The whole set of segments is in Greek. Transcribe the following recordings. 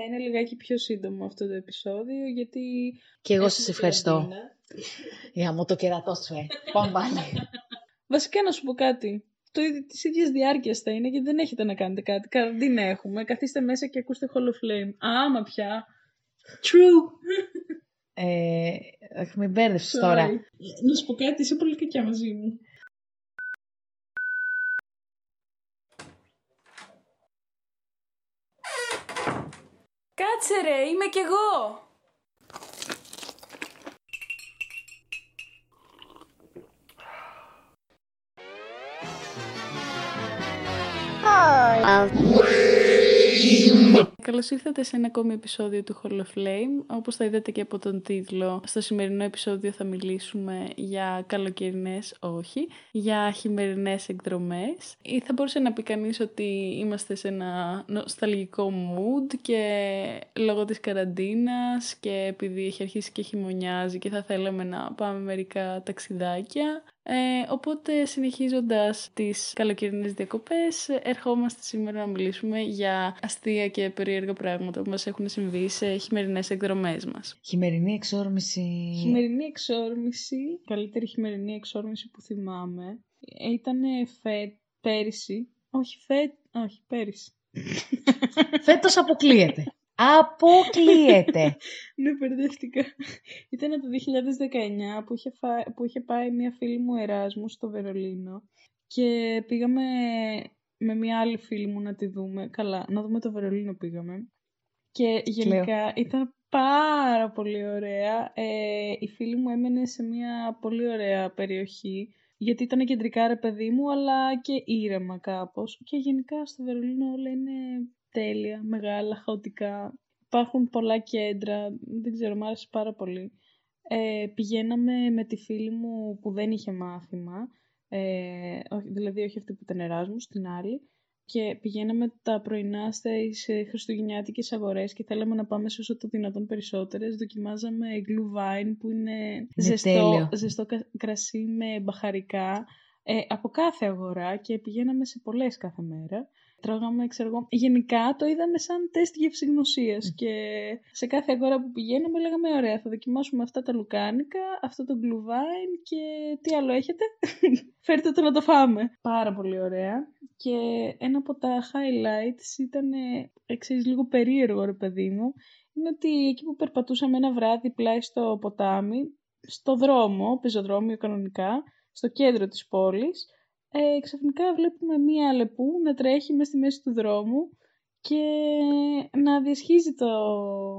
Θα είναι λιγάκι πιο σύντομο αυτό το επεισόδιο, γιατί... Και εγώ έχουμε σας ευχαριστώ. καραντίνα. Για μου το κερατό σου, ε. Πάμε πάλι. Βασικά να σου πω κάτι. Το ίδιο της ίδιας διάρκειας θα είναι γιατί δεν έχετε να κάνετε κάτι. Καραντίνα έχουμε. Καθίστε μέσα και ακούστε Hall of Flame. Άμα πια. True. ε, αχ, με μπέρδεψες Sorry. τώρα. Να σου πω κάτι, είσαι πολύ κακιά μαζί μου. Κάτσε ρε, είμαι κι εγώ. Καλώς ήρθατε σε ένα ακόμη επεισόδιο του Hall of Flame. Όπως θα είδατε και από τον τίτλο, στο σημερινό επεισόδιο θα μιλήσουμε για καλοκαιρινές, όχι, για χειμερινές εκδρομές. Ή θα μπορούσε να πει κανείς ότι είμαστε σε ένα νοσταλγικό mood και λόγω της καραντίνας και επειδή έχει αρχίσει και χειμωνιάζει και θα θέλαμε να πάμε μερικά ταξιδάκια. Ε, οπότε συνεχίζοντας τις καλοκαιρινές διακοπές ερχόμαστε σήμερα να μιλήσουμε για αστεία και περίεργα πράγματα που μας έχουν συμβεί σε χειμερινές εκδρομές μας. Χειμερινή εξόρμηση. Χειμερινή εξόρμηση, καλύτερη χειμερινή εξόρμηση που θυμάμαι, ήταν φε... πέρυσι, όχι φε... όχι πέρυσι. Φέτος αποκλείεται. Αποκλείεται. ναι, μπερδεύτηκα. Ήταν το 2019 που είχε, φα- που είχε πάει μια φίλη μου Εράσμου στο Βερολίνο και πήγαμε με μια άλλη φίλη μου να τη δούμε. Καλά, να δούμε το Βερολίνο πήγαμε. Και γενικά ήταν πάρα πολύ ωραία. Ε, η φίλη μου έμενε σε μια πολύ ωραία περιοχή γιατί ήταν κεντρικά ρε παιδί μου αλλά και ήρεμα κάπως. Και γενικά στο Βερολίνο όλα είναι τέλεια, μεγάλα, χαοτικά. Υπάρχουν πολλά κέντρα, δεν ξέρω, μου άρεσε πάρα πολύ. Ε, πηγαίναμε με τη φίλη μου που δεν είχε μάθημα, ε, όχι- δηλαδή όχι αυτή που ήταν Εράσμους, την άλλη, και πηγαίναμε τα πρωινά στις ε, χριστουγεννιάτικες αγορές και θέλαμε να πάμε σε όσο το δυνατόν περισσότερες. Δοκιμάζαμε glühwein που είναι, ζεστό, τέλειο. ζεστό κα- κρασί με μπαχαρικά ε, από κάθε αγορά και πηγαίναμε σε πολλές κάθε μέρα. Τρώγαμε, ξέρω εγώ, γενικά το είδαμε σαν τεστ γευσηγνωσίας και σε κάθε αγορά που πηγαίναμε λέγαμε ωραία θα δοκιμάσουμε αυτά τα λουκάνικα, αυτό το glühwein και τι άλλο έχετε, φέρτε το να το φάμε. Πάρα πολύ ωραία. Και ένα από τα highlights ήταν, ε, ξέρεις, λίγο περίεργο ρε παιδί μου, είναι ότι εκεί που περπατούσαμε ένα βράδυ πλάι στο ποτάμι, στο δρόμο, πεζοδρόμιο κανονικά, στο κέντρο της πόλης, ε, ξαφνικά βλέπουμε μία αλεπού να τρέχει μέσα στη μέση του δρόμου και να διασχίζει το,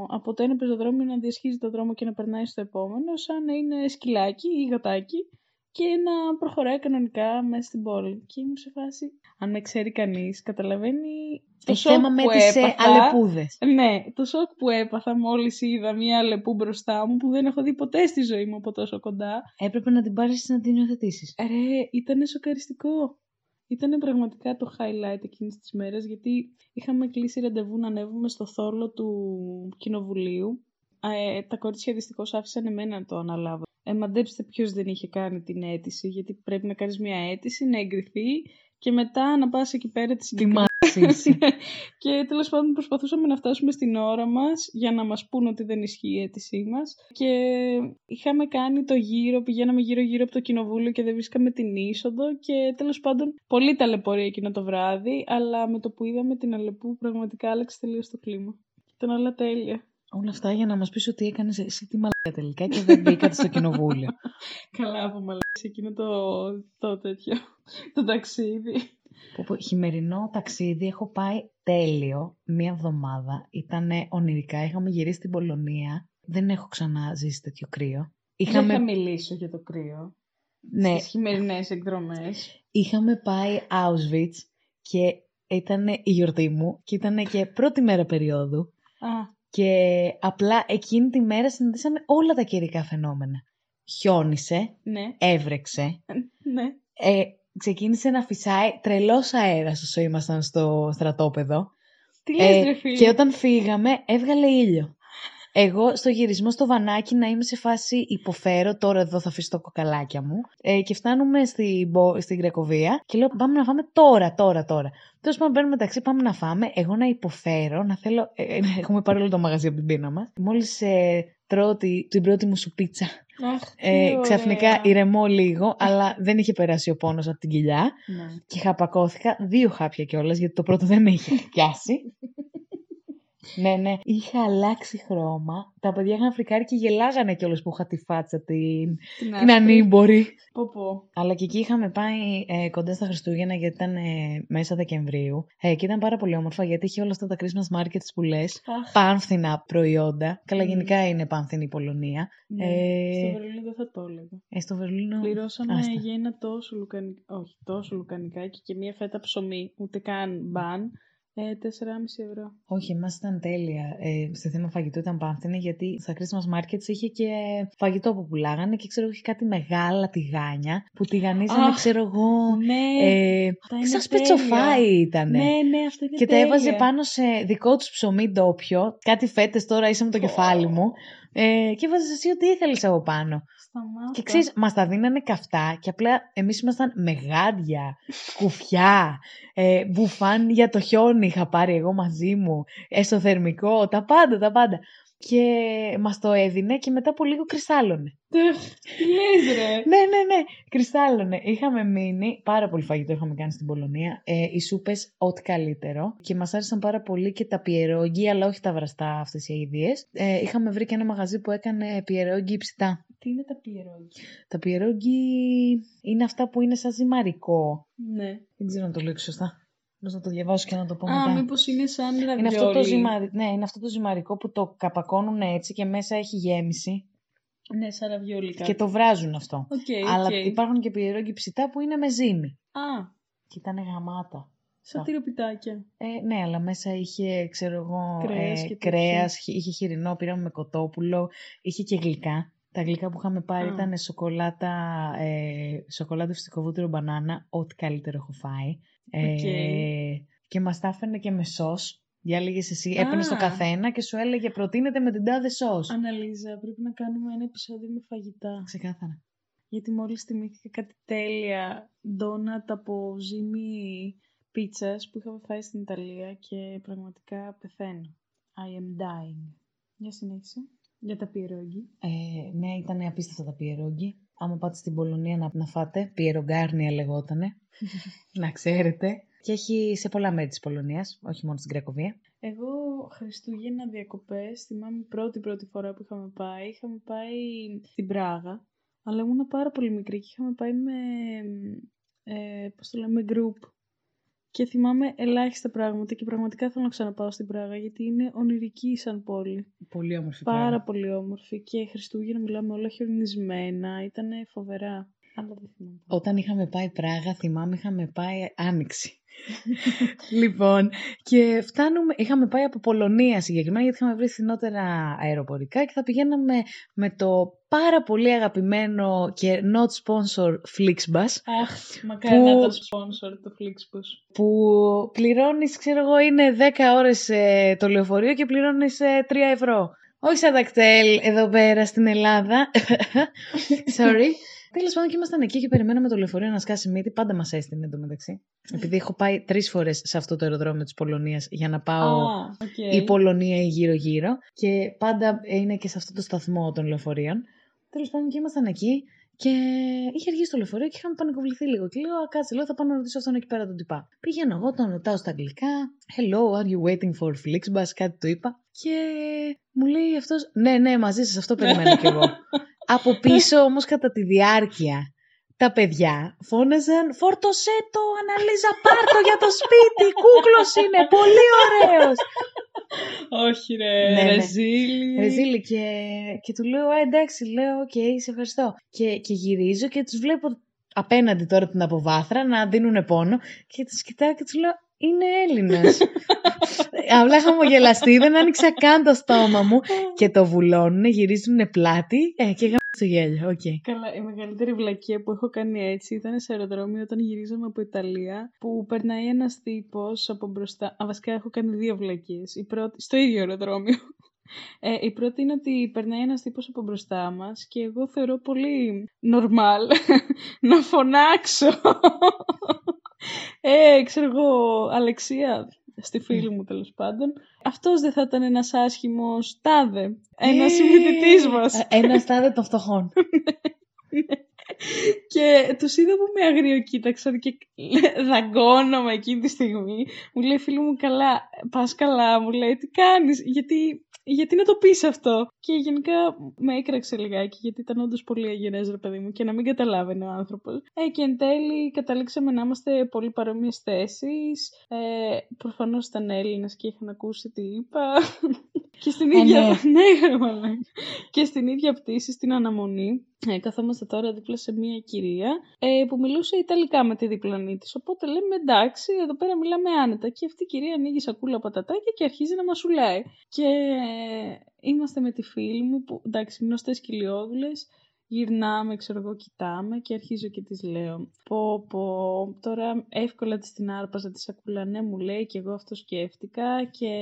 από το ένα πεζοδρόμιο να διασχίζει το δρόμο και να περνάει στο επόμενο σαν να είναι σκυλάκι ή γατάκι και να προχωράει κανονικά μέσα στην πόλη. Και ήμουν σε φάση, αν με ξέρει κανείς, καταλαβαίνει το Έχει σοκ θέμα με που τις ε, έπαθα. αλεπούδες. Ναι, το σοκ που έπαθα μόλις είδα μία αλεπού μπροστά μου που δεν έχω δει ποτέ στη ζωή μου από τόσο κοντά. Έπρεπε να την πάρεις να την υιοθετήσεις. Ρε, ήταν σοκαριστικό. Ήταν πραγματικά το highlight εκείνης της μέρας γιατί είχαμε κλείσει ραντεβού να ανέβουμε στο θόλο του κοινοβουλίου. Ε, τα κορίτσια δυστυχώς άφησαν εμένα να το αναλάβω. Ε, μαντέψτε ποιος δεν είχε κάνει την αίτηση, γιατί πρέπει να κάνεις μια αίτηση, να εγκριθεί και μετά να πας εκεί πέρα της Τι συγκεκριμένη μάθηση είσαι. και τέλος πάντων προσπαθούσαμε να φτάσουμε στην ώρα μας για να μας πούν ότι δεν ισχύει η αίτησή μας και είχαμε κάνει το γύρο, πηγαίναμε γύρω γύρω από το κοινοβούλιο και δεν βρίσκαμε την είσοδο και τέλος πάντων πολύ ταλαιπωρία εκείνο το βράδυ αλλά με το που είδαμε την Αλεπού πραγματικά άλλαξε τελείως το κλίμα. Ήταν όλα τέλεια. Όλα αυτά για να μας πεις ότι έκανες εσύ τη μαλάκα τελικά και δεν μπήκατε στο κοινοβούλιο. Καλά από μαλάξε εκείνο το, το τέτοιο, το ταξίδι. Πω, πω, χειμερινό ταξίδι έχω πάει τέλειο μία εβδομάδα. Ήταν ονειρικά. Είχαμε γυρίσει στην Πολωνία. Δεν έχω ξανά ζήσει τέτοιο κρύο. Είχαμε... Είχαμε, Δεν θα μιλήσω για το κρύο. ναι, Στις χειμερινές εκδρομές. είχαμε πάει Auschwitz και ήταν η γιορτή μου και ήταν και πρώτη μέρα περίοδου. Α, Και απλά εκείνη τη μέρα συναντήσαμε όλα τα καιρικά φαινόμενα. Χιόνισε, ναι, έβρεξε, ναι. ε, ξεκίνησε να φυσάει τρελός αέρας όσο ήμασταν στο στρατόπεδο. Τι λες Ε, ρε φίλε; και όταν φύγαμε έβγαλε ήλιο. Εγώ στο γυρισμό στο βανάκι να είμαι σε φάση υποφέρω, τώρα εδώ θα αφήσω τα κοκαλάκια μου. Ε, και φτάνουμε στην, Μπο- στην Κρακοβία και λέω πάμε να φάμε τώρα, τώρα, τώρα. Τέλος πάντων, μπαίνουμε μεταξύ, πάμε να φάμε. Εγώ να υποφέρω, να θέλω. Ε, ε, έχουμε πάρει όλο το μαγαζί από την πείνα μας. Μόλις ε, τρώω τη- την πρώτη μου σου πίτσα, Αχ, τι ε, ξαφνικά ωραία. ηρεμώ λίγο, αλλά δεν είχε περάσει ο πόνος από την κοιλιά. Ναι. Και χαπακώθηκα δύο χάπια κιόλας, γιατί το πρώτο δεν με είχε πιάσει. Ναι, ναι. Είχε αλλάξει χρώμα. Τα παιδιά είχαν φρικάρει και γελάγανε κιόλας που είχα τη φάτσα την, Την την άσπρη. ανήμπορη. Πω πω. Αλλά και εκεί είχαμε πάει ε, κοντά στα Χριστούγεννα γιατί ήταν ε, μέσα Δεκεμβρίου. Ε, και ήταν πάρα πολύ όμορφα γιατί είχε όλα αυτά τα Christmas markets που λες. Αχ, Πάνθυνα προϊόντα. Καλά, Μμμ. γενικά είναι πάνθυνη η Πολωνία. ναι. ε, Στο Βερολίνο δεν θα το έλεγα. Ε, στο Βερολίνο. Πληρώσαμε Άστα. για ένα τόσο λουκανικό, όχι τόσο λουκανικάκι και μία φέτα ψωμί, ούτε καν μπαν, ε, 4,5 ευρώ. Όχι, εμάς ήταν τέλεια. Ε, σε θέμα φαγητού ήταν πάνθυνη γιατί στα Christmas markets είχε και φαγητό που πουλάγανε και ξέρω είχε κάτι μεγάλα τηγάνια που τηγανίζανε, Αχ, ξέρω εγώ. Ναι, Ε, αυτά είναι σαν τέλεια. σπετσοφάι ήτανε. Ναι, ναι, αυτό είναι Και τα τέλεια. έβαζε πάνω σε δικό τους ψωμί ντόπιο. Κάτι φέτες τώρα είσαι με το Πω. κεφάλι μου. Ε, και έβαζε εσύ ό,τι ήθελες από πάνω. Σταμάτα. Και ξέρεις, μας τα δίνανε καυτά και απλά εμείς ήμασταν με γάντια, κουφιά, ε, μπουφάν για το χιόνι είχα πάρει εγώ μαζί μου, εσωθερμικό, τα πάντα, τα πάντα. Και μας το έδινε και μετά από λίγο κρυστάλλωνε. Τεχ, Τι λες ρε. Ναι, ναι, ναι, κρυστάλλωνε. Είχαμε μείνει, πάρα πολύ φαγητό είχαμε κάνει στην Πολωνία. Ε, οι σούπες ό,τι καλύτερο. Και μας άρεσαν πάρα πολύ και τα πιερόγγι, αλλά όχι τα βραστά αυτές οι αηδίες. Ε, είχαμε βρει και ένα μαγαζί που έκανε πιερόγγι ψητά. Τι είναι τα πιερόγγι; Τα πιερόγγι είναι αυτά που είναι σαν ζυμαρικό. Ναι. Δεν ξέρω να το λέω σωστά. Πώς να το διαβάσω και να το πω Α, μετά. μήπως είναι σαν ραβιόλι. Είναι αυτό, το ζυμαρι... ναι, είναι αυτό το ζυμαρικό που το καπακώνουν έτσι και μέσα έχει γέμιση Ναι, σαν ραβιόλι και το βράζουν αυτό. Οκ, Αλλά οκ. υπάρχουν και pierogi ψητά που είναι με ζύμη. Α, Και ήταν γαμάτα. σαν τυροπιτάκια. Ε, ναι, αλλά μέσα είχε, ξέρω εγώ, Κρέας ε, και τέτοια. κρέας, χ- είχε χοιρινό, πήραμε με κοτόπουλο, είχε και γλυκά. Τα γλυκά που είχαμε πάρει Α. ήταν σοκολάτα, ε, σοκολάτα φυστικό βούτυρο μπανάνα, ό,τι καλύτερο έχω φάει. Ε, Οκ. και μας τα έφερνε και με σως. Διάλεγες εσύ, Α. έπαιρνες το καθένα και σου έλεγε προτείνεται με την τάδε σως. Αναλίζα, πρέπει να κάνουμε ένα επεισόδιο με φαγητά. Ξεκάθαρα. Γιατί μόλις θυμήθηκα κάτι τέλεια ντόνατ από ζύμη πίτσας που είχαμε φάει στην Ιταλία και πραγματικά πεθαίνω. I am dying. Για συνέχισε. Για τα πιερόγγι. Ε, ναι, ήταν απίστευτα τα πιερόγγι. Άμα πάτε στην Πολωνία να, να φάτε, πιερογκάρνια λεγότανε. να ξέρετε. Και έχει σε πολλά μέρη της Πολωνίας, όχι μόνο στην Κρακοβία. Εγώ Χριστούγεννα διακοπές, θυμάμαι πρώτη πρώτη φορά που είχαμε πάει, είχαμε πάει στην Πράγα, αλλά ήμουν πάρα πολύ μικρή και είχαμε πάει με, ε, πώς το λέμε, group. Και θυμάμαι ελάχιστα πράγματα και πραγματικά θέλω να ξαναπάω στην Πράγα γιατί είναι ονειρική σαν πόλη. Πολύ όμορφη Πάρα πολύ όμορφη και Χριστούγεννα μιλάμε όλα χιονισμένα, ήταν φοβερά. Αλλά δεν θυμάμαι. Όταν είχαμε πάει Πράγα, θυμάμαι είχαμε πάει Άνοιξη. λοιπόν, και φτάνουμε, είχαμε πάει από Πολωνία συγκεκριμένα γιατί είχαμε βρει φθηνότερα αεροπορικά και θα πηγαίναμε με το πάρα πολύ αγαπημένο και not sponsor Flixbus Αχ, μακάρι Που- να ήταν sponsor το Flixbus. που πληρώνεις, ξέρω εγώ, είναι 10 ώρες ε, το λεωφορείο και πληρώνεις ε, 3 ευρώ. Όχι σαν τα ΚΤΕΛ εδώ πέρα στην Ελλάδα. Sorry. Τέλος πάντων και ήμασταν εκεί και περιμέναμε το λεωφορείο να σκάσει μύτη. Πάντα μας έστηνε εντωμεταξύ. Επειδή έχω πάει τρεις φορές σε αυτό το αεροδρόμιο της Πολωνίας για να πάω Α, οκ. η Πολωνία ή γύρω-γύρω. Και πάντα είναι και σε αυτό το σταθμό των λεωφορείων. Τέλος πάντων και ήμασταν εκεί και είχε αργήσει το λεωφορείο και είχαμε πανικοβληθεί λίγο. Και λέω, «Α, κάτσε, λέω, θα πάω να ρωτήσω αυτόν εκεί πέρα τον τυπά. Πήγαινα εγώ, τον ρωτάω στα αγγλικά. Hello, are you waiting for Flixbus? Κάτι του είπα. Και μου λέει αυτός, Ναι, ναι, μαζί σας, αυτό περιμένω κι εγώ. Από πίσω όμως κατά τη διάρκεια τα παιδιά φώναζαν «Φόρτωσέ το, Αναλίζα, πάρτο για το σπίτι, κούκλος είναι, πολύ ωραίος». Όχι ρε, Ναι, ναι. ρεζίλη. Ρεζίλι και, και του λέω, «Α, εντάξει, λέω, οκ, σε ευχαριστώ». Και, και γυρίζω και τους βλέπω απέναντι τώρα την αποβάθρα να δίνουν πόνο και τους κοιτάω και τους λέω, είναι Έλληνας. Απλά χαμογελαστή, δεν άνοιξα καν το στόμα μου και το βουλώνουν, γυρίζουν πλάτη ε, και γάμα το γέλιο, οκ. Καλά, η μεγαλύτερη βλακεία που έχω κάνει έτσι ήταν σε αεροδρόμιο όταν γυρίζαμε από Ιταλία που περνάει ένας τύπος από μπροστά. Α, βασικά έχω κάνει δύο βλακείες. Η πρώτη, στο ίδιο αεροδρόμιο. Ε, η πρώτη είναι ότι περνάει ένας τύπος από μπροστά μας και εγώ θεωρώ πολύ normal να φωνάξω. Ε, ξέρω εγώ, Αλεξία, στη φίλη μου τέλος πάντων. Αυτός δεν θα ήταν ένας άσχημος τάδε, ένας συμμετητής μας. Ε, Ένας τάδε των φτωχών. και τους είδα που με αγριοκοίταξαν και δαγκώνομαι εκείνη τη στιγμή. Μου λέει φίλη μου καλά, πας καλά, μου λέει τι κάνεις, γιατί γιατί να το πεις αυτό; Και γενικά με έκραξε λιγάκι, γιατί ήταν όντως πολύ αγενές ρε παιδί μου και να μην καταλάβαινε ο άνθρωπος. Ε, και εν τέλει καταλήξαμε να είμαστε πολύ παρόμοιες θέσεις. Ε, προφανώς ήταν Έλληνες και είχαν ακούσει τι είπα. και στην ίδια... ναι, ναι και στην ίδια πτήση, στην αναμονή, ε, καθόμαστε τώρα δίπλα σε μια κυρία ε, που μιλούσε Ιταλικά με τη διπλανή της. Οπότε λέμε εντάξει, εδώ πέρα μιλάμε άνετα. Και αυτή η κυρία ανοίγει σακούλα πατατάκια και αρχίζει να μας σουλάει. Και ε, είμαστε με τη φίλη μου, που εντάξει, γνωστές κοιλιόδουλε γυρνάμε, ξέρω εγώ, κοιτάμε και αρχίζω και της λέω πω πω, τώρα εύκολα της την άρπαζα της σακούλα, ναι μου λέει και εγώ αυτό σκέφτηκα και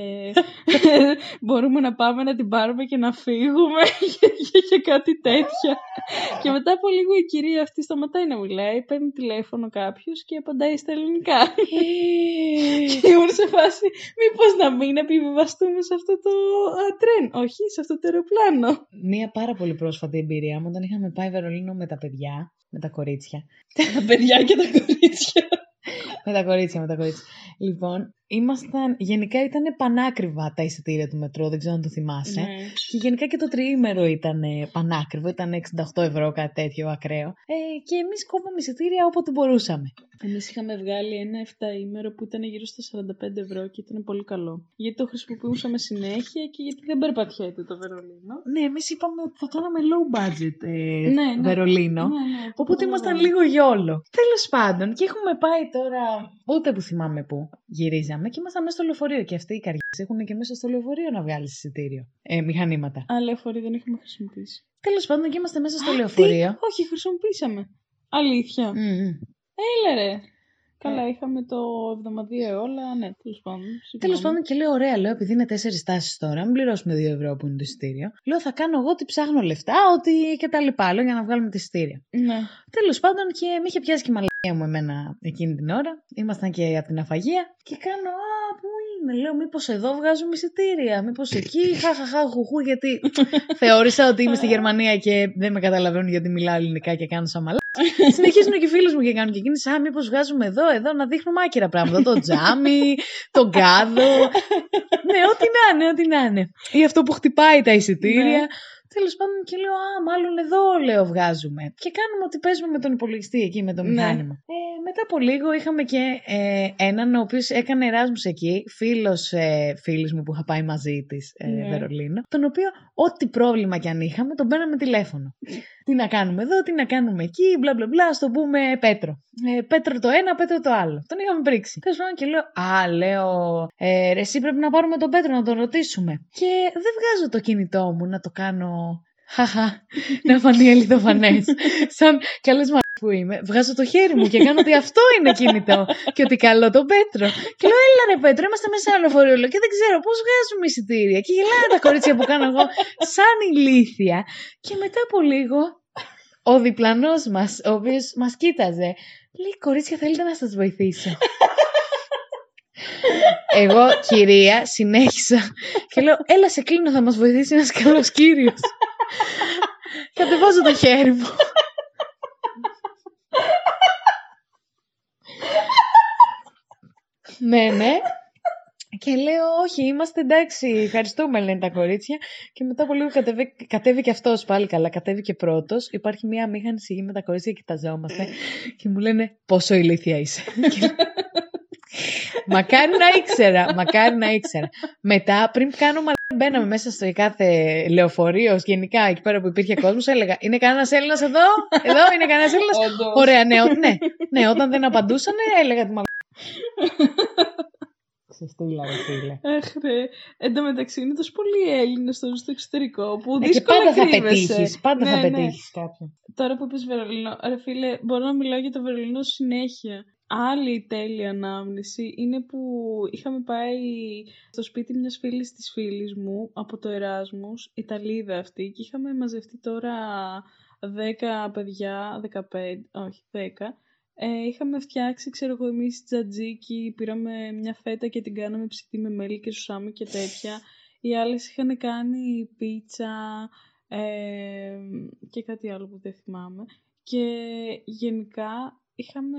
μπορούμε να πάμε να την πάρουμε και να φύγουμε και, κάτι τέτοια. και μετά από λίγο η κυρία αυτή σταματάει να μιλάει, παίρνει τηλέφωνο κάποιος και απαντάει στα ελληνικά. και ήμουν σε φάση, μήπως να μην επιβιβαστούμε σε αυτό το τρέν, όχι σε αυτό το αεροπλάνο. Μία πάρα πολύ πρόσφατη εμπειρία μου όταν είχα είχαμε πάει Βερολίνο με τα παιδιά, με τα κορίτσια. τα παιδιά και τα κορίτσια. με τα κορίτσια, με τα κορίτσια. Λοιπόν, ήμασταν, γενικά ήταν πανάκριβα τα εισιτήρια του μετρό, δεν ξέρω αν το θυμάσαι. Ναι. Και γενικά και το τριήμερο ήταν πανάκριβο, ήταν 68 ευρώ, κάτι τέτοιο ακραίο. Ε, και εμείς κόβαμε εισιτήρια όποτε μπορούσαμε. Εμείς είχαμε βγάλει ένα 7 ημέρο που ήταν γύρω στα 45 ευρώ και ήταν πολύ καλό. Γιατί το χρησιμοποιούσαμε συνέχεια και γιατί δεν περπατιέται το Βερολίνο. Ναι, εμείς είπαμε ότι θα κάναμε low budget ε, ναι, ναι. Βερολίνο. Ναι, ναι, οπότε ήμασταν λίγο γιόλο. Τέλος πάντων, και έχουμε πάει τώρα, ούτε που θυμάμαι που γυρίζαμε και ήμασταν μέσα στο λεωφορείο. Και αυτοί οι καρδιέ έχουν και μέσα στο λεωφορείο να βγάλεις εισιτήριο. Ε, μηχανήματα. Α, λεωφορείο δεν έχουμε χρησιμοποιήσει. Τέλος πάντων και είμαστε μέσα στο λεωφορείο. Όχι, χρησιμοποιήσαμε. Αλήθεια. Mm-hmm. Έλα ρε. Καλά, ε. είχαμε το εβδομαδιαίο όλα, ναι, τέλος πάντων. Τέλος πάντων και λέω: Ωραία, λέω, επειδή είναι τέσσερις τάσεις τώρα, μην πληρώσουμε 2 ευρώ που είναι το εισιτήριο. Λέω: Θα κάνω εγώ ότι ψάχνω λεφτά, ότι και τα λοιπά, λέω, για να βγάλουμε τη εισιτήρια. Ναι. Τέλος πάντων και με είχε πιάσει και η μαλακία μου εμένα εκείνη την ώρα. Ήμασταν και από την αφαγία και κάνω: Α, πού είναι, λέω, μήπως εδώ βγάζουμε εισιτήρια, μήπως εκεί, χαχαχά, χουχού, γιατί θεώρησα ότι είμαι στη Γερμανία και δεν με καταλαβαίνουν γιατί μιλάω ελληνικά και κάνω σαν Συνεχίζουν και οι φίλοι μου και κάνουν και εκείνοι. Α, μήπως βγάζουμε εδώ, εδώ να δείχνουμε άκυρα πράγματα. Το τζάμι, τον κάδο. ναι, ό,τι να είναι, ό,τι να είναι. Ή αυτό που χτυπάει τα εισιτήρια. Ναι. Τέλος πάντων και λέω, Α, μάλλον εδώ λέω βγάζουμε. Και κάνουμε ότι παίζουμε με τον υπολογιστή εκεί, με το ναι. μηχάνημα. Ε, μετά από λίγο είχαμε και ε, έναν ο οποίος έκανε εράσμου εκεί, φίλος ε, φίλης μου που είχα πάει μαζί της ε, ναι. Βερολίνο, τον οποίο ό,τι πρόβλημα κι αν είχαμε, τον παίρναμε τηλέφωνο. τι να κάνουμε εδώ, τι να κάνουμε εκεί, μπλα μπλα μπλα, ας το πούμε Πέτρο. Ε, Πέτρο το ένα, Πέτρο το άλλο. Τον είχαμε πρίξει. Τέλος πάντων και λέω, Α, λέω, ε, ρε, εσύ πρέπει να πάρουμε τον Πέτρο να τον ρωτήσουμε. Και δεν βγάζω το κινητό μου να το κάνω Χαχα, να φανεί αληθοφανές. Σαν καλέ που είμαι, βγάζω το χέρι μου και κάνω ότι αυτό είναι κινητό και ότι καλό τον Πέτρο. Και λέω, έλα ρε Πέτρο, είμαστε μέσα σε ένα λεωφορείο και δεν ξέρω πώς βγάζουμε εισιτήρια. Και γελάνε τα κορίτσια που κάνω εγώ, σαν ηλίθια. Και μετά από λίγο, ο διπλανός μας, ο οποίος μας κοίταζε, λέει, κορίτσια, θέλετε να σας βοηθήσω. Εγώ, κυρία, συνέχισα και λέω, έλα σε κλείνω, θα μας βοηθήσει ένας καλός κύριος. Κατεβάζω το χέρι μου. ναι, ναι. Και λέω, Όχι, είμαστε εντάξει. Ευχαριστούμε, λένε τα κορίτσια. Και μετά από λίγο κατέβηκε, και αυτός πάλι καλά. Κατέβηκε πρώτος. Υπάρχει μία μήχανη σιγή με τα κορίτσια και κοιταζόμαστε. και μου λένε, Πόσο ηλίθια είσαι. μακάρι να ήξερα. Μακάρι να ήξερα. Μετά, πριν κάνουμε μπαίναμε μέσα στο κάθε λεωφορείο, γενικά εκεί πέρα που υπήρχε κόσμος, έλεγα Είναι κανένας Έλληνας εδώ, εδώ είναι κανένας Έλληνας; Ωραία, ναι, ναι, ναι, όταν δεν απαντούσαν, έλεγα τη μαλακία. Ξεστήλα, ρε φίλε. Αχ, ρε. Εν τω μεταξύ είναι τόσο πολλοί Έλληνες στο, στο εξωτερικό που ε, δύσκολα και πάντα θα πετύχεις. Πάντα ναι, θα ναι. πετύχεις κάποιον. Τώρα που είπε Βερολίνο, ρε φίλε, μπορώ να μιλάω για το Βερολίνο συνέχεια. Άλλη τέλεια ανάμνηση είναι που είχαμε πάει στο σπίτι μιας φίλης της φίλης μου από το Εράσμους, Ιταλίδα αυτή, και είχαμε μαζευτεί τώρα 10 παιδιά, 15, όχι 10, ε, είχαμε φτιάξει, ξέρω εγώ, εμείς τζατζίκι, πήραμε μια φέτα και την κάναμε ψητή με μέλι και σουσάμι και τέτοια. Οι άλλες είχαν κάνει πίτσα ε, και κάτι άλλο που δεν θυμάμαι. Και γενικά είχαμε,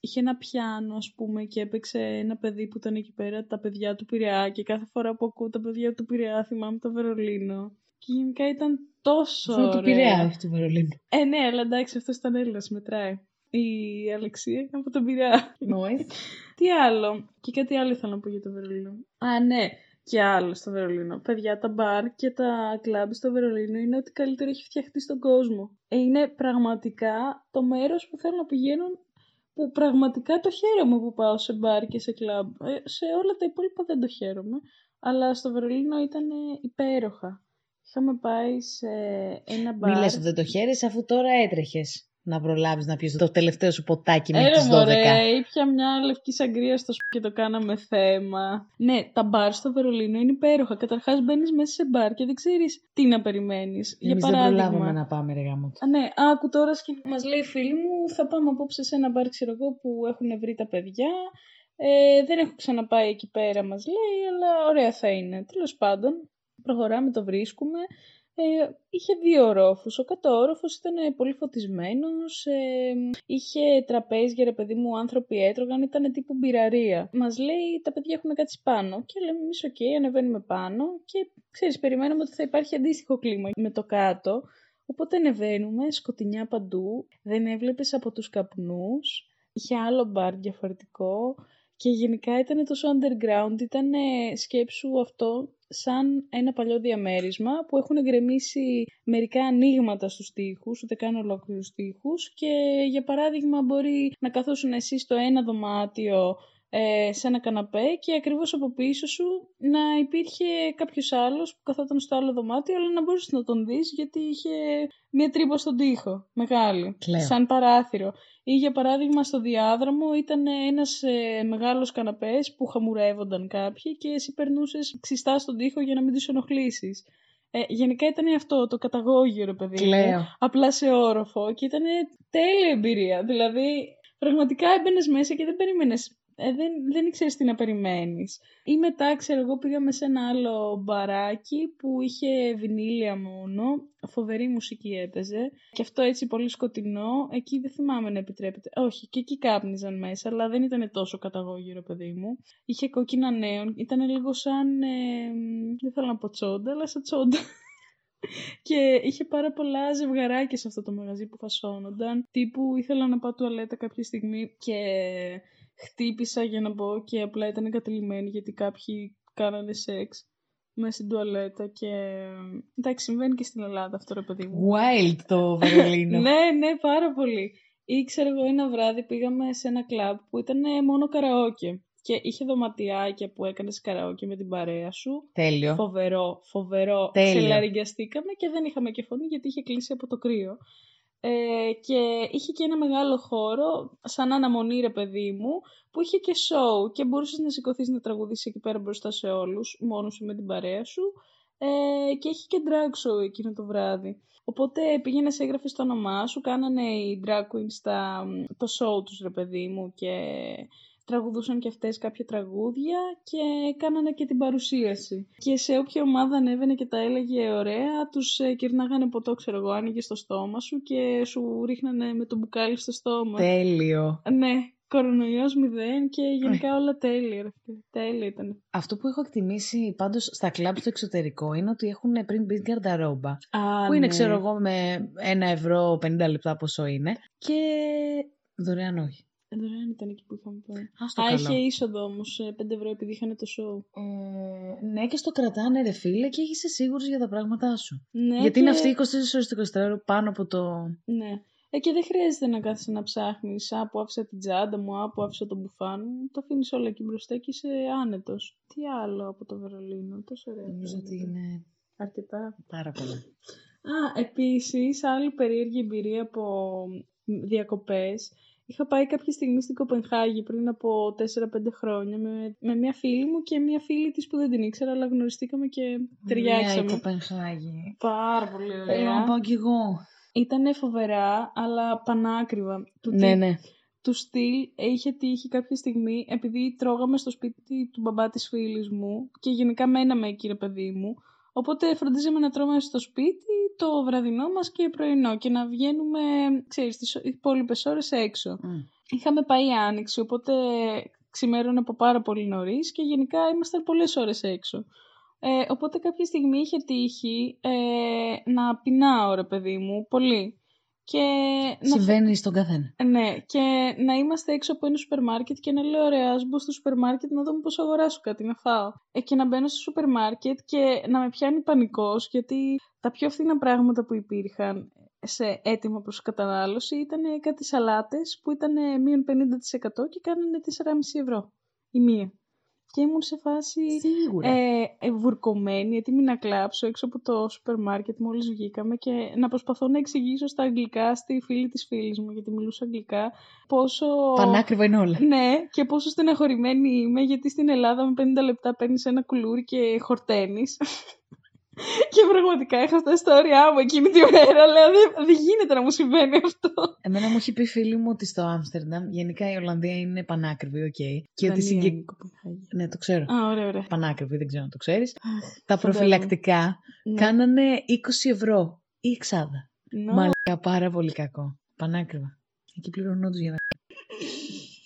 είχε ένα πιάνο ας πούμε και έπαιξε ένα παιδί που ήταν εκεί πέρα, τα παιδιά του Πειραιά και κάθε φορά που ακούω τα παιδιά του Πειραιά θυμάμαι το Βερολίνο. Και γενικά ήταν τόσο Αυτό ωραίο. του Πειραιά, όχι του Βερολίνου. Ε, ναι, αλλά εντάξει, αυτός ήταν Έλληνας, μετράει. Η Αλεξία ήταν από τον Πειραιά. Noise. Τι άλλο, και κάτι άλλο ήθελα να πω για το Βερολίνο. Α, ναι, και άλλο στο Βερολίνο. Παιδιά, τα μπαρ και τα κλαμπ στο Βερολίνο είναι ό,τι καλύτερο έχει φτιαχτεί στον κόσμο. Ε, Είναι πραγματικά το μέρος που θέλω να πηγαίνουν που πραγματικά το χαίρομαι που πάω σε μπαρ και σε κλαμπ. Ε, σε όλα τα υπόλοιπα δεν το χαίρομαι. Αλλά στο Βερολίνο ήταν υπέροχα. Είχαμε πάει σε ένα μπαρ. Μη λες ότι δεν το χαίρεσαι αφού τώρα έτρεχες να προλάβεις να πιεις το τελευταίο σου ποτάκι μέχρι Έλα τις 12. μωρέ, ήπια μια λευκή σαγκρία στο σπίτι και το κάναμε θέμα. Ναι, τα μπαρ στο Βερολίνο είναι υπέροχα. Καταρχάς μπαίνεις μέσα σε μπαρ και δεν ξέρεις τι να περιμένεις. Για Εμείς δεν παράδειγμα. προλάβαμε να πάμε ρε γάμο. Α, ναι, άκου τώρα σκηνή. Μας λέει η φίλη μου, θα πάμε απόψε σε ένα μπαρ, ξέρω εγώ, που έχουν βρει τα παιδιά. Ε, δεν έχω ξαναπάει εκεί πέρα, μας λέει, αλλά ωραία θα είναι. Τέλος πάντων, προχωράμε, το βρίσκουμε. Ε, είχε δύο ορόφους. Ο κάτω όροφος ήταν πολύ φωτισμένος, ε, είχε τραπέζια, ρε παιδί μου, άνθρωποι έτρωγαν, ήταν τύπου μπιραρία. Μας λέει τα παιδιά έχουν κάτσει πάνω και λέμε εμείς οκ, ανεβαίνουμε πάνω και ξέρεις, περιμένουμε ότι θα υπάρχει αντίστοιχο κλίμα με το κάτω. Οπότε ανεβαίνουμε, σκοτεινιά παντού, δεν έβλεπες από τους καπνούς, είχε άλλο μπαρ διαφορετικό και γενικά ήταν τόσο underground, ήταν σκέψου αυτό σαν ένα παλιό διαμέρισμα που έχουν γκρεμίσει μερικά ανοίγματα στους τοίχους, ούτε καν ολόκληρους τοίχους. Και για παράδειγμα μπορεί να καθόσουν εσύ στο ένα δωμάτιο ε, σε ένα καναπέ και ακριβώς από πίσω σου να υπήρχε κάποιος άλλος που καθόταν στο άλλο δωμάτιο αλλά να μπορούσε να τον δεις γιατί είχε μία τρύπα στον τοίχο, μεγάλη, Κλαίω. σαν παράθυρο. Ή για παράδειγμα στο διάδρομο ήταν ένας ε, μεγάλος καναπές που χαμουρεύονταν κάποιοι και εσύ περνούσες ξιστά στον τοίχο για να μην τους ενοχλήσεις. Ε, γενικά ήταν αυτό το καταγόγιο ρε παιδί μου, Κλαίω. απλά σε όροφο και ήταν τέλεια εμπειρία. Δηλαδή πραγματικά έμπαινες μέσα και δεν περίμενες ε, δεν, δεν ήξερες τι να περιμένεις. Ή μετά, ξέρω εγώ, πήγαμε σε ένα άλλο μπαράκι που είχε βινίλια μόνο, φοβερή μουσική έπαιζε και αυτό έτσι πολύ σκοτεινό, εκεί δεν θυμάμαι να επιτρέπεται. Όχι, και εκεί κάπνιζαν μέσα, αλλά δεν ήταν τόσο καταγόγυρο, παιδί μου. Είχε κόκκινα νέων, ήταν λίγο σαν, ε, δεν θέλω να πω τσόντα, αλλά σαν τσόντα. Και είχε πάρα πολλά ζευγαράκια σε αυτό το μαγαζί που φασώνονταν. Τύπου ήθελα να πάω τουαλέτα κάποια στιγμή και χτύπησα για να μπω και απλά ήταν εγκατελειμμένοι γιατί κάποιοι κάνανε σεξ μέσα στην τουαλέτα και εντάξει συμβαίνει και στην Ελλάδα αυτό ρε παιδί μου. Wild το Βερολίνο. ναι, ναι, πάρα πολύ. Ή ξέρω εγώ ένα βράδυ πήγαμε σε ένα κλαμπ που ήταν μόνο καραόκε και είχε δωματιάκια που έκανες καραόκε με την παρέα σου. Τέλειο. Φοβερό, φοβερό. Τέλειο. Ξελαριγκιαστήκαμε και δεν είχαμε και φωνή γιατί είχε κλείσει από το κρύο. Ε, και είχε και ένα μεγάλο χώρο, σαν αναμονή ρε παιδί μου, που είχε και show και μπορούσες να σηκωθείς να τραγουδήσεις εκεί πέρα μπροστά σε όλους, μόνος σου με την παρέα σου. Ε, και είχε και drag show εκείνο το βράδυ. Οπότε πήγαινε, έγραφες το όνομά σου, κάνανε οι drag queens τα, το show τους ρε παιδί μου και τραγουδούσαν και αυτές κάποια τραγούδια και κάνανε και την παρουσίαση. Και σε όποια ομάδα ανέβαινε και τα έλεγε ωραία, τους ε, κερνάγανε ποτό, ξέρω εγώ, άνοιγε στο στόμα σου και σου ρίχνανε με το μπουκάλι στο στόμα. Τέλειο. Ναι, κορονοϊός μηδέν και γενικά όλα τέλεια. ρε φίλε. Τέλεια ήταν. Αυτό που έχω εκτιμήσει πάντως στα κλαμπ στο εξωτερικό είναι ότι έχουν πριν μπει γκαρνταρόμπα. Α, που είναι, ναι. ξέρω εγώ, με ένα ευρώ 50 λεπτά πόσο είναι. Και δωρεάν όχι. Ε, Δωρεάν ήταν εκεί που είχαμε πάει. Ας το Α, καλό. είχε είσοδο όμως 5 ευρώ επειδή είχαν το show. Ε, ναι, και στο κρατάνε ρε φίλε και είσαι σίγουρος για τα πράγματά σου. Ναι, Γιατί και... είναι αυτή 24 ώρες το 24 πάνω από το... Ναι. Ε, και δεν χρειάζεται να κάθεσαι να ψάχνεις. Α, που άφησα την τσάντα μου, α, που άφησα τον μπουφάν μου. Το αφήνεις όλα εκεί μπροστά και είσαι άνετος. Τι άλλο από το Βερολίνο, τόσο ωραία. Νομίζω ότι πράγματα. είναι Αρκετά. πάρα πολλά. Α, επίσης, άλλη περίεργη εμπειρία από διακοπές Είχα πάει κάποια στιγμή στην Κοπενχάγη πριν από 4-5 χρόνια με, με μια φίλη μου και μια φίλη της που δεν την ήξερα, αλλά γνωριστήκαμε και ταιριάξαμε. Μια η Κοπενχάγη. Πάρα πολύ ωραία. Θέλω να πάω κι εγώ. Ήταν φοβερά, αλλά πανάκριβα. Του Ναι, τι- ναι. του στυλ είχε τύχει κάποια στιγμή, επειδή τρώγαμε στο σπίτι του μπαμπά της φίλης μου και γενικά μέναμε εκεί ρε παιδί μου, οπότε φροντίζαμε να τρώμε στο σπίτι το βραδινό μας και πρωινό και να βγαίνουμε, ξέρεις, τις υπόλοιπες ώρες έξω. Μμ. Είχαμε πάει άνοιξη, οπότε ξημέρωνε από πάρα πολύ νωρίς και γενικά ήμασταν πολλές ώρες έξω. Ε, οπότε κάποια στιγμή είχε τύχει ε, να πεινάω ρε παιδί μου, πολύ. Και να Συμβαίνει στον καθένα. ναι, και να είμαστε έξω από ένα σούπερ μάρκετ και να λέω: Ωραία, ας μπω στο σούπερ μάρκετ να δω πώς αγοράσω κάτι να φάω. Ε, και να μπαίνω στο σούπερ μάρκετ και να με πιάνει πανικός γιατί τα πιο φθηνά πράγματα που υπήρχαν σε έτοιμο προς κατανάλωση ήταν κάτι σαλάτες που ήταν μείον 50% και κάνανε 4,5 ευρώ η μία. Και ήμουν σε φάση Σίγουρα. ε, ε, βουρκωμένη, έτοιμη να κλάψω έξω από το σούπερ μάρκετ μόλις βγήκαμε και να προσπαθώ να εξηγήσω στα αγγλικά στη φίλη της φίλης μου, γιατί μιλούσα αγγλικά, πόσο... Πανάκριβα είναι όλα. Ναι, και πόσο στεναχωρημένη είμαι, γιατί στην Ελλάδα με 50 λεπτά παίρνεις ένα κουλούρι και χορταίνεις. και πραγματικά είχα φτάσει στα όρια μου εκείνη τη μέρα. Λέω, δεν, δεν γίνεται να μου συμβαίνει αυτό. Εμένα μου έχει πει φίλη μου ότι στο Άμστερνταμ γενικά η Ολλανδία είναι πανάκριβη, οκ. Και ότι Δανία συγκε... είναι η Κοπενχάγη. Ναι, το ξέρω. Α, ωραία, ωραία. Πανάκριβη, δεν ξέρω αν το ξέρεις. Το φαντάζομαι. προφυλακτικά Ναι. κάνανε 20 ευρώ η εξάδα. Ναι. Μαλάκα, πάρα πολύ κακό. Πανάκριβα. Εκεί πληρωνόντους για να...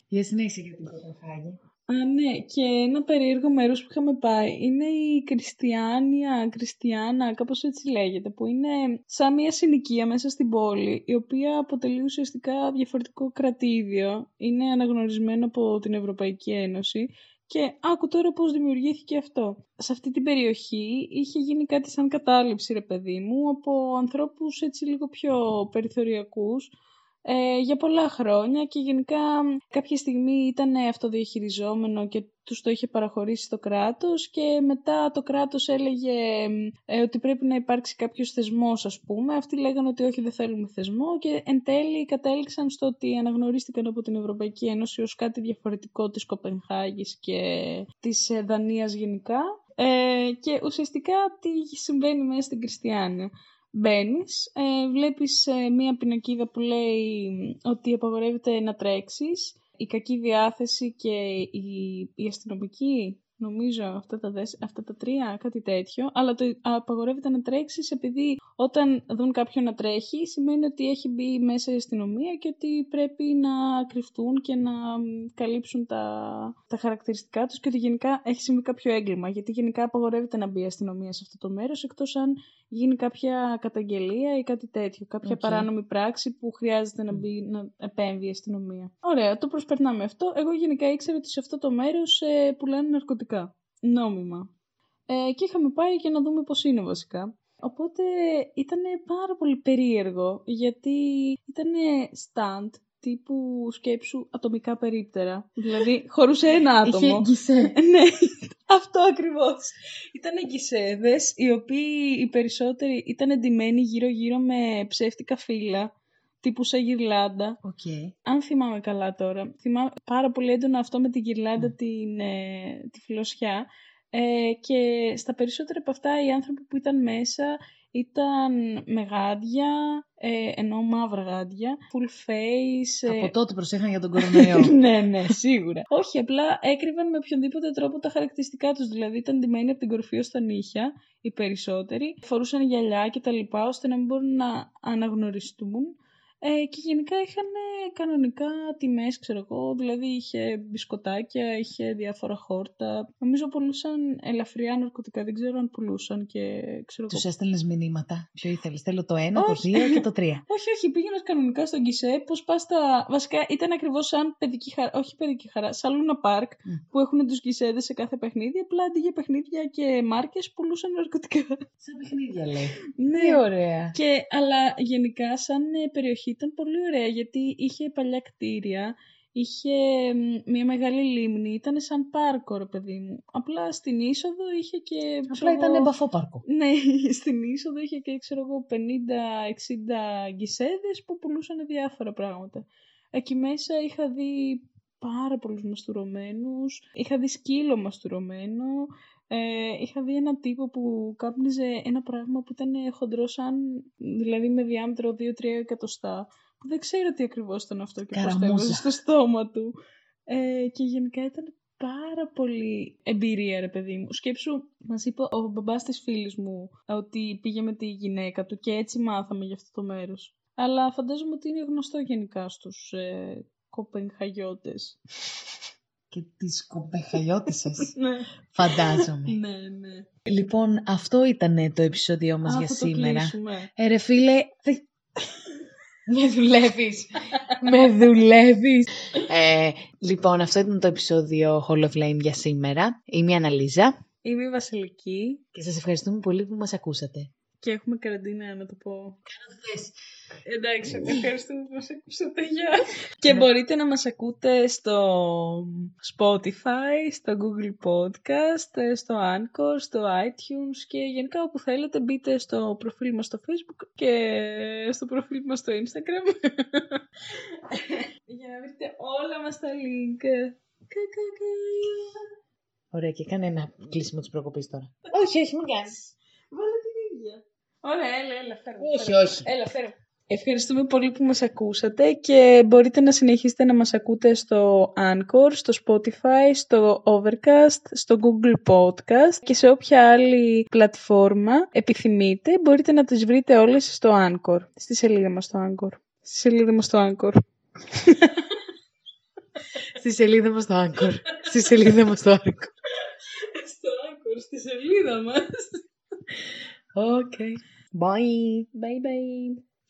Για συνέχισε για την Κοπενχάγη. Α, ναι, και ένα περίεργο μέρος που είχαμε πάει είναι η Κριστιάνια, Κριστιάνα, κάπως έτσι λέγεται, που είναι σαν μια συνοικία μέσα στην πόλη, η οποία αποτελεί ουσιαστικά διαφορετικό κρατήδιο, είναι αναγνωρισμένο από την Ευρωπαϊκή Ένωση και άκου τώρα πώς δημιουργήθηκε αυτό. Σε αυτή την περιοχή είχε γίνει κάτι σαν κατάληψη, ρε παιδί μου, από ανθρώπους έτσι λίγο πιο περιθωριακούς, ε, για πολλά χρόνια και γενικά κάποια στιγμή ήταν αυτοδιαχειριζόμενο και τους το είχε παραχωρήσει το κράτος και μετά το κράτος έλεγε ε, ότι πρέπει να υπάρξει κάποιος θεσμός ας πούμε. Αυτοί λέγανε ότι όχι δεν θέλουμε θεσμό και εν τέλει κατέληξαν στο ότι αναγνωρίστηκαν από την Ευρωπαϊκή Ένωση ως κάτι διαφορετικό της Κοπενχάγης και της ε, Δανίας γενικά. Ε, και ουσιαστικά τι συμβαίνει μέσα στην Κριστιανία. Μπαίνεις, ε, βλέπεις ε, μία πινακίδα που λέει ότι απαγορεύεται να τρέξεις, η κακή διάθεση και η, η αστυνομική, νομίζω αυτά τα, δες, αυτά τα τρία, κάτι τέτοιο, αλλά το απαγορεύεται να τρέξεις επειδή όταν δουν κάποιον να τρέχει σημαίνει ότι έχει μπει μέσα η αστυνομία και ότι πρέπει να κρυφτούν και να μ, καλύψουν τα, τα χαρακτηριστικά τους και ότι γενικά έχει συμβεί κάποιο έγκλημα, γιατί γενικά απαγορεύεται να μπει η αστυνομία σε αυτό το μέρος εκτός αν γίνει κάποια καταγγελία ή κάτι τέτοιο, κάποια Οκ. παράνομη πράξη που χρειάζεται να, μπει, να επέμβει η αστυνομία. Ωραία, το προσπερνάμε αυτό. Εγώ γενικά ήξερα ότι σε αυτό το μέρος ε, πουλάνε ναρκωτικά, νόμιμα. Ε, και είχαμε πάει για να δούμε πώς είναι βασικά. Οπότε ήταν πάρα πολύ περίεργο, γιατί ήταν stand τύπου σκέψου ατομικά περίπτερα. Δηλαδή, χωρούσε ένα άτομο. Είχε γκισέ. ναι, αυτό ακριβώς. Ήταν γκισέδες, οι οποίοι οι περισσότεροι ήταν ντυμένοι γύρω-γύρω με ψεύτικα φύλλα, τύπου σαν γυρλάντα. Οκ. Αν θυμάμαι καλά τώρα, θυμάμαι πάρα πολύ έντονα αυτό με την γιρλάντα την, ε, τη φυλλωσιά. Ε, και στα περισσότερα από αυτά οι άνθρωποι που ήταν μέσα ήταν με γάντια, ε, ενώ μαύρα γάντια, full face. ε, Από τότε προσέχαν για τον κορονοϊό. ναι, ναι, σίγουρα. Όχι, απλά έκρυβαν με οποιονδήποτε τρόπο τα χαρακτηριστικά τους. Δηλαδή ήταν ντυμένοι από την κορφή ως τα νύχια, οι περισσότεροι. Φορούσαν γυαλιά και τα λοιπά, ώστε να μην μπορούν να αναγνωριστούν. Ε, και γενικά είχαν ε, κανονικά τιμές, ξέρω εγώ. Δηλαδή είχε μπισκοτάκια, είχε διάφορα χόρτα. Νομίζω πουλούσαν ελαφριά ναρκωτικά, δεν ξέρω αν πουλούσαν και ξέρω εγώ Του έστελνες μηνύματα. Ποιο ήθελες. Θέλω το ένα, το Όχι. δύο και το τρία. όχι, όχι, πήγαινα κανονικά στον Κισέ. Πώς πας στα. Βασικά ήταν ακριβώς σαν παιδική χαρά. Όχι παιδική χαρά, σαν Λούνα Πάρκ Μμ. που έχουν τους Κισέδες σε κάθε παιχνίδι. Απλά αντί για παιχνίδια και μάρκες πουλούσαν ναρκωτικά. Σαν παιχνίδια λέει. ναι. Τι ωραία. Και, αλλά γενικά σαν ε, περιοχή ήταν πολύ ωραία γιατί είχε παλιά κτίρια, είχε μ, μια μεγάλη λίμνη, ήταν σαν πάρκο ρε παιδί μου. Απλά στην είσοδο είχε και... ξέρω Απλά ήταν εγώ, εμπαφόπαρκο. ναι, στην είσοδο είχε και ξέρω εγώ 50-60 γκισέδες που πουλούσαν διάφορα πράγματα. Εκεί μέσα είχα δει πάρα πολλούς μαστουρωμένους, είχα δει σκύλο μαστουρωμένο, ε, είχα δει έναν τύπο που κάπνιζε ένα πράγμα που ήταν χοντρό σαν, δηλαδή με διάμετρο 2-3 εκατοστά, που δεν ξέρω τι ακριβώς ήταν αυτό και πώς το έβαζε στο στόμα του. Ε, και γενικά ήταν πάρα πολύ εμπειρία, ρε παιδί μου. Σκέψου, μας είπε ο μπαμπάς της φίλης μου ότι πήγε με τη γυναίκα του και έτσι μάθαμε για αυτό το μέρος. Αλλά φαντάζομαι ότι είναι γνωστό γενικά στους ε, κοπενχαγιώτες. Και τις κοπενχαγιώτησες. ναι. Φαντάζομαι. ναι, ναι. Λοιπόν, αυτό ήταν το επεισόδιο μας για θα σήμερα. Το κλείσουμε. ε, ρε φίλε, με δουλεύεις. με δουλεύεις. Ε, λοιπόν, αυτό ήταν το επεισόδιο Hall of Flame για σήμερα. Είμαι η Αναλίζα. Είμαι η Βασιλική. Και σας ευχαριστούμε πολύ που μας ακούσατε. Και έχουμε καραντίνα, να το πω. Κάνω θες. Εντάξει, ευχαριστούμε που μας ακούσατε. Γεια. και μπορείτε να μας ακούτε στο Spotify, στο Google Podcast, στο Anchor, στο iTunes και γενικά όπου θέλετε μπείτε στο προφίλ μας στο Facebook και στο προφίλ μας στο Instagram για να βρείτε όλα μας τα link. Ωραία, και κάνε ένα κλείσιμο της προκοπής τώρα. όχι, όχι, μην κάνεις. Βάλε την ίδια. Ωραία, έλα, έλα, φέρω. Όχι, όχι. Έλα, φέρω. Ευχαριστούμε πολύ που μας ακούσατε και μπορείτε να συνεχίσετε να μας ακούτε στο Anchor, στο Spotify, στο Overcast, στο Google Podcast και σε όποια άλλη πλατφόρμα επιθυμείτε. Μπορείτε να τις βρείτε όλες στο Anchor, στη σελίδα μας στο Anchor. Στη σελίδα μας στο Anchor. στη σελίδα μας στο Anchor. στη σελίδα μας στο Anchor. στο Anchor, στη σελίδα μας. Okay. Bye. Bye bye.